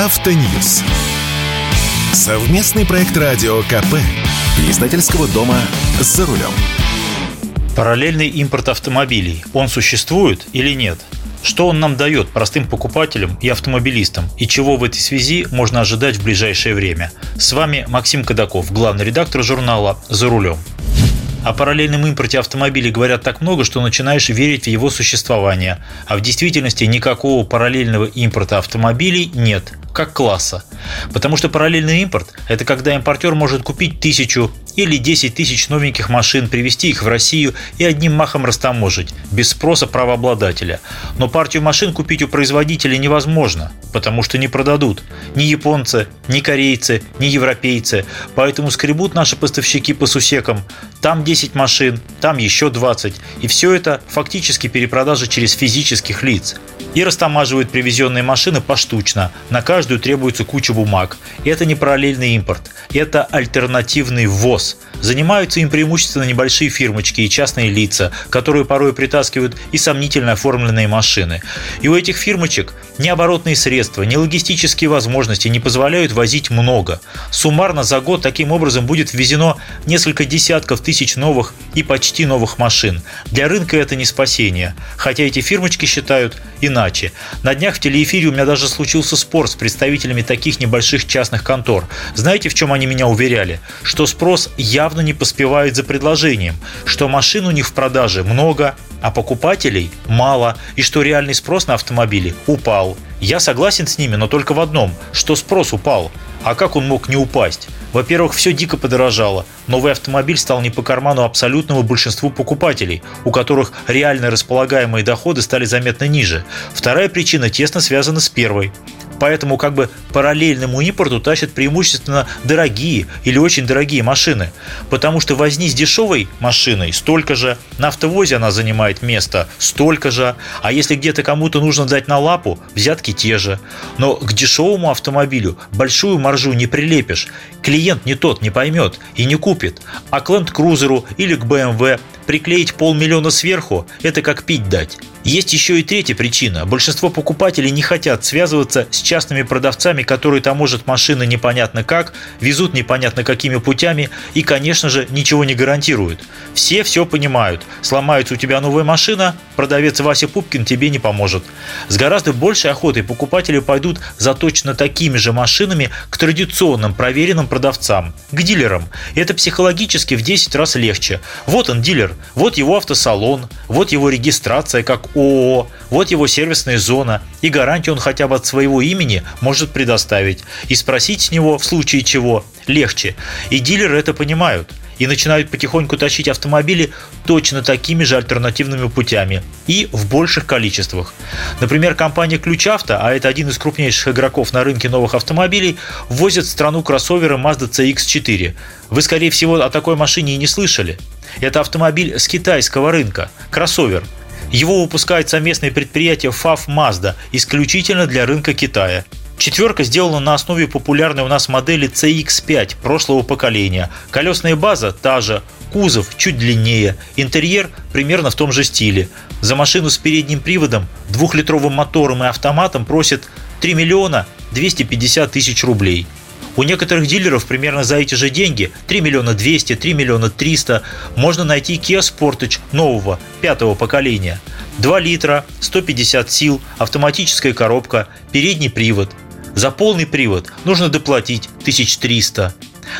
Автоньюз. Совместный проект радио КП. Издательского дома «За рулем». Параллельный импорт автомобилей. Он существует или нет? Что он нам дает, простым покупателям и автомобилистам, и чего в этой связи можно ожидать в ближайшее время? С вами Максим Кадаков, главный редактор журнала «За рулем». О параллельном импорте автомобилей говорят так много, что начинаешь верить в его существование. А в действительности никакого параллельного импорта автомобилей нет, как класса. Потому что параллельный импорт – это когда импортер может купить тысячу или 10 тысяч новеньких машин, привезти их в Россию и одним махом растаможить, без спроса правообладателя. Но партию машин купить у производителя невозможно, потому что не продадут. Ни японцы, ни корейцы, ни европейцы. Поэтому скребут наши поставщики по сусекам. Там 10 машин, там еще 20. И все это фактически перепродажа через физических лиц. И растамаживают привезенные машины поштучно. На каждую требуется куча бумаг. Это не параллельный импорт. Это альтернативный ввоз. Занимаются им преимущественно небольшие фирмочки и частные лица, которые порой притаскивают и сомнительно оформленные машины. И у этих фирмочек ни оборотные средства, ни логистические возможности не позволяют возить много. Суммарно за год таким образом будет ввезено несколько десятков тысяч новых и почти новых машин. Для рынка это не спасение, хотя эти фирмочки считают иначе. На днях в телеэфире у меня даже случился спор с представителями таких небольших частных контор. Знаете, в чем они меня уверяли? Что спрос явно не поспевает за предложением, что машин у них в продаже много, а покупателей мало, и что реальный спрос на автомобили упал. Я согласен с ними, но только в одном, что спрос упал. А как он мог не упасть? Во-первых, все дико подорожало. Новый автомобиль стал не по карману абсолютному большинству покупателей, у которых реально располагаемые доходы стали заметно ниже. Вторая причина тесно связана с первой поэтому как бы параллельному импорту тащат преимущественно дорогие или очень дорогие машины, потому что возни с дешевой машиной столько же, на автовозе она занимает место столько же, а если где-то кому-то нужно дать на лапу, взятки те же. Но к дешевому автомобилю большую маржу не прилепишь, клиент не тот не поймет и не купит, а к Land Cruiser или к BMW приклеить полмиллиона сверху – это как пить дать. Есть еще и третья причина. Большинство покупателей не хотят связываться с частными продавцами, которые таможат машины непонятно как, везут непонятно какими путями и, конечно же, ничего не гарантируют. Все все понимают. Сломается у тебя новая машина, продавец Вася Пупкин тебе не поможет. С гораздо большей охотой покупатели пойдут за точно такими же машинами к традиционным проверенным продавцам, к дилерам. Это психологически в 10 раз легче. Вот он дилер, вот его автосалон, вот его регистрация как ООО, вот его сервисная зона, и гарантию он хотя бы от своего имени может предоставить. И спросить с него в случае чего легче. И дилеры это понимают и начинают потихоньку тащить автомобили точно такими же альтернативными путями и в больших количествах. Например, компания Ключ Авто, а это один из крупнейших игроков на рынке новых автомобилей, ввозит в страну кроссоверы Mazda CX-4. Вы, скорее всего, о такой машине и не слышали. Это автомобиль с китайского рынка, кроссовер – его выпускает совместное предприятие FAF Mazda исключительно для рынка Китая. Четверка сделана на основе популярной у нас модели CX-5 прошлого поколения. Колесная база та же, кузов чуть длиннее, интерьер примерно в том же стиле. За машину с передним приводом, двухлитровым мотором и автоматом просят 3 миллиона 250 тысяч рублей. У некоторых дилеров примерно за эти же деньги 3 миллиона 200, 3 миллиона 300 можно найти Kia Sportage нового, пятого поколения. 2 литра, 150 сил, автоматическая коробка, передний привод. За полный привод нужно доплатить 1300.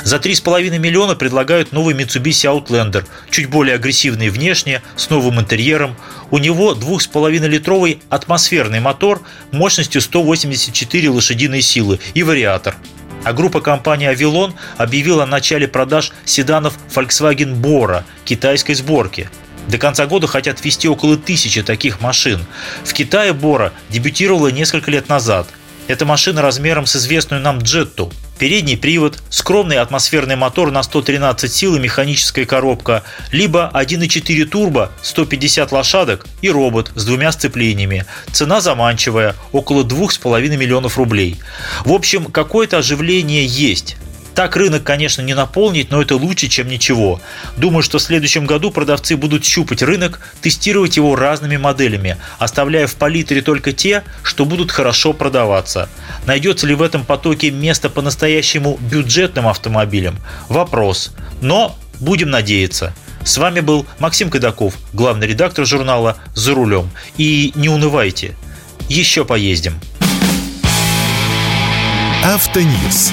За 3,5 миллиона предлагают новый Mitsubishi Outlander, чуть более агрессивный внешне, с новым интерьером. У него 2,5-литровый атмосферный мотор мощностью 184 лошадиные силы и вариатор – а группа компании «Авилон» объявила о начале продаж седанов Volkswagen Bora китайской сборки. До конца года хотят ввести около тысячи таких машин. В Китае Бора дебютировала несколько лет назад. Это машина размером с известную нам Джетту – передний привод, скромный атмосферный мотор на 113 сил и механическая коробка, либо 1.4 турбо, 150 лошадок и робот с двумя сцеплениями. Цена заманчивая, около 2,5 миллионов рублей. В общем, какое-то оживление есть. Так рынок, конечно, не наполнить, но это лучше, чем ничего. Думаю, что в следующем году продавцы будут щупать рынок, тестировать его разными моделями, оставляя в палитре только те, что будут хорошо продаваться. Найдется ли в этом потоке место по-настоящему бюджетным автомобилям? Вопрос. Но будем надеяться. С вами был Максим Кадаков, главный редактор журнала «За рулем». И не унывайте, еще поездим. Автоньюз.